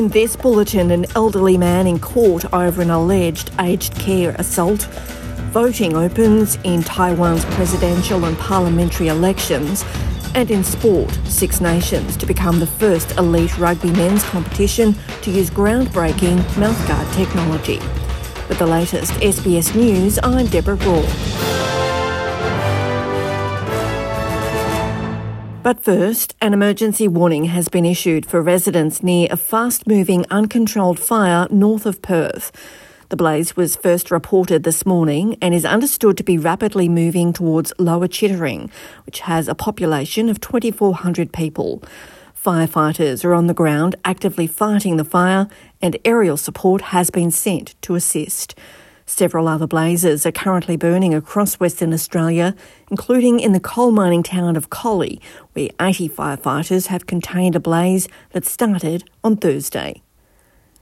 In this bulletin, an elderly man in court over an alleged aged care assault. Voting opens in Taiwan's presidential and parliamentary elections. And in sport, Six Nations to become the first elite rugby men's competition to use groundbreaking mouthguard technology. With the latest SBS News, I'm Deborah Groarke. But first, an emergency warning has been issued for residents near a fast moving uncontrolled fire north of Perth. The blaze was first reported this morning and is understood to be rapidly moving towards Lower Chittering, which has a population of 2,400 people. Firefighters are on the ground actively fighting the fire and aerial support has been sent to assist. Several other blazes are currently burning across Western Australia, including in the coal mining town of Collie, where 80 firefighters have contained a blaze that started on Thursday.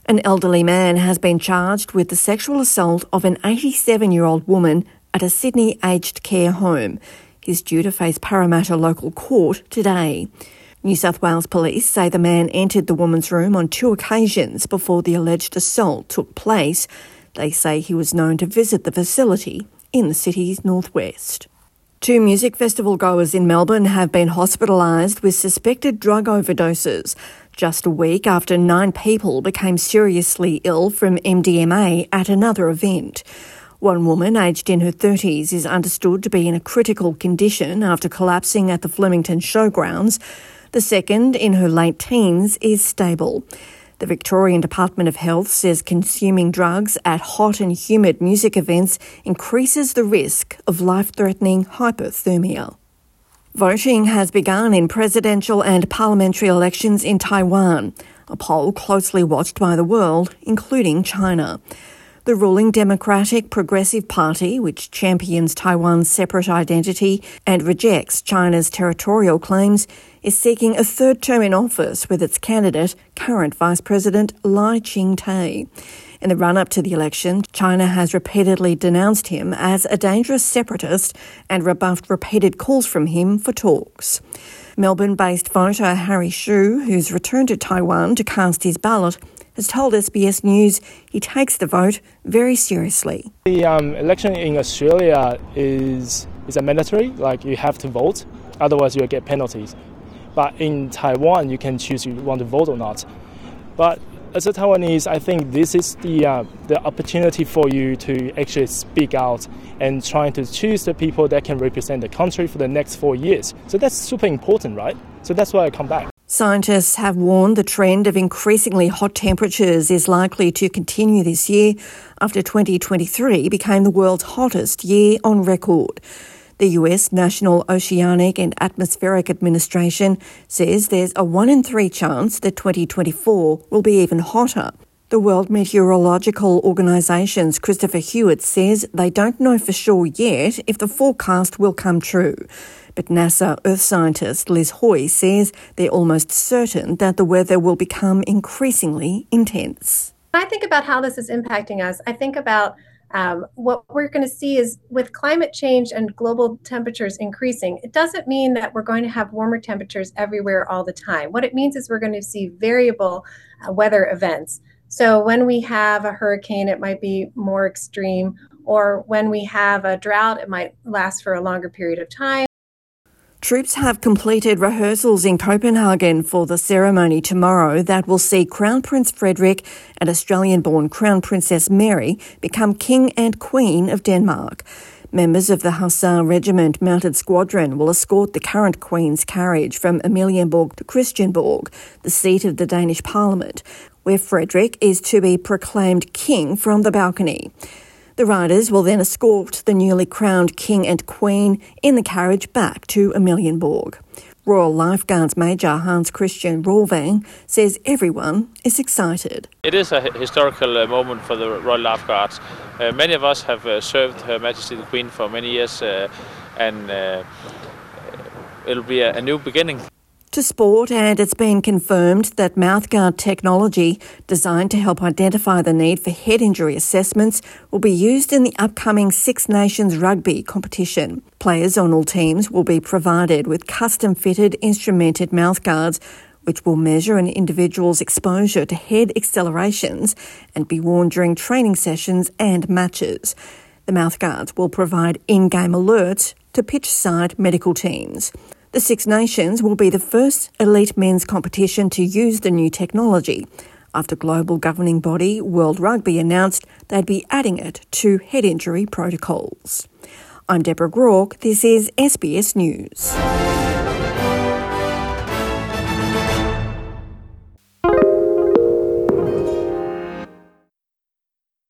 An elderly man has been charged with the sexual assault of an 87 year old woman at a Sydney aged care home. He's due to face Parramatta local court today. New South Wales police say the man entered the woman's room on two occasions before the alleged assault took place. They say he was known to visit the facility in the city's northwest. Two music festival goers in Melbourne have been hospitalised with suspected drug overdoses just a week after nine people became seriously ill from MDMA at another event. One woman, aged in her 30s, is understood to be in a critical condition after collapsing at the Flemington Showgrounds. The second, in her late teens, is stable. The Victorian Department of Health says consuming drugs at hot and humid music events increases the risk of life threatening hyperthermia. Voting has begun in presidential and parliamentary elections in Taiwan, a poll closely watched by the world, including China. The ruling Democratic Progressive Party, which champions Taiwan's separate identity and rejects China's territorial claims, is seeking a third term in office with its candidate, current Vice President Lai Ching-te. In the run up to the election, China has repeatedly denounced him as a dangerous separatist and rebuffed repeated calls from him for talks. Melbourne based voter Harry Shu, who's returned to Taiwan to cast his ballot, has told SBS News he takes the vote very seriously. The um, election in Australia is, is a mandatory, like you have to vote, otherwise you'll get penalties. But in Taiwan, you can choose you want to vote or not. But as a Taiwanese, I think this is the uh, the opportunity for you to actually speak out and trying to choose the people that can represent the country for the next four years. So that's super important, right? So that's why I come back. Scientists have warned the trend of increasingly hot temperatures is likely to continue this year after 2023 became the world's hottest year on record. The US National Oceanic and Atmospheric Administration says there's a 1 in 3 chance that 2024 will be even hotter. The World Meteorological Organization's Christopher Hewitt says they don't know for sure yet if the forecast will come true. But NASA Earth scientist Liz Hoy says they're almost certain that the weather will become increasingly intense. When I think about how this is impacting us, I think about um, what we're going to see is with climate change and global temperatures increasing, it doesn't mean that we're going to have warmer temperatures everywhere all the time. What it means is we're going to see variable uh, weather events. So when we have a hurricane, it might be more extreme, or when we have a drought, it might last for a longer period of time. Troops have completed rehearsals in Copenhagen for the ceremony tomorrow that will see Crown Prince Frederik and Australian born Crown Princess Mary become King and Queen of Denmark. Members of the Hussar Regiment Mounted Squadron will escort the current Queen's carriage from Amalienborg to Christiansborg, the seat of the Danish Parliament, where Frederik is to be proclaimed King from the balcony. The riders will then escort the newly crowned King and Queen in the carriage back to Amalienborg. Royal Lifeguards Major Hans Christian Rolvang says everyone is excited. It is a historical uh, moment for the Royal Lifeguards. Uh, many of us have uh, served Her Majesty the Queen for many years, uh, and uh, it'll be a, a new beginning to sport, and it's been confirmed that mouthguard technology designed to help identify the need for head injury assessments will be used in the upcoming Six Nations rugby competition. Players on all teams will be provided with custom fitted instrumented mouthguards which will measure an individual's exposure to head accelerations and be worn during training sessions and matches. The mouthguards will provide in game alerts to pitch side medical teams. The Six Nations will be the first elite men's competition to use the new technology after global governing body World Rugby announced they'd be adding it to head injury protocols. I'm Deborah Groarke. This is SBS News.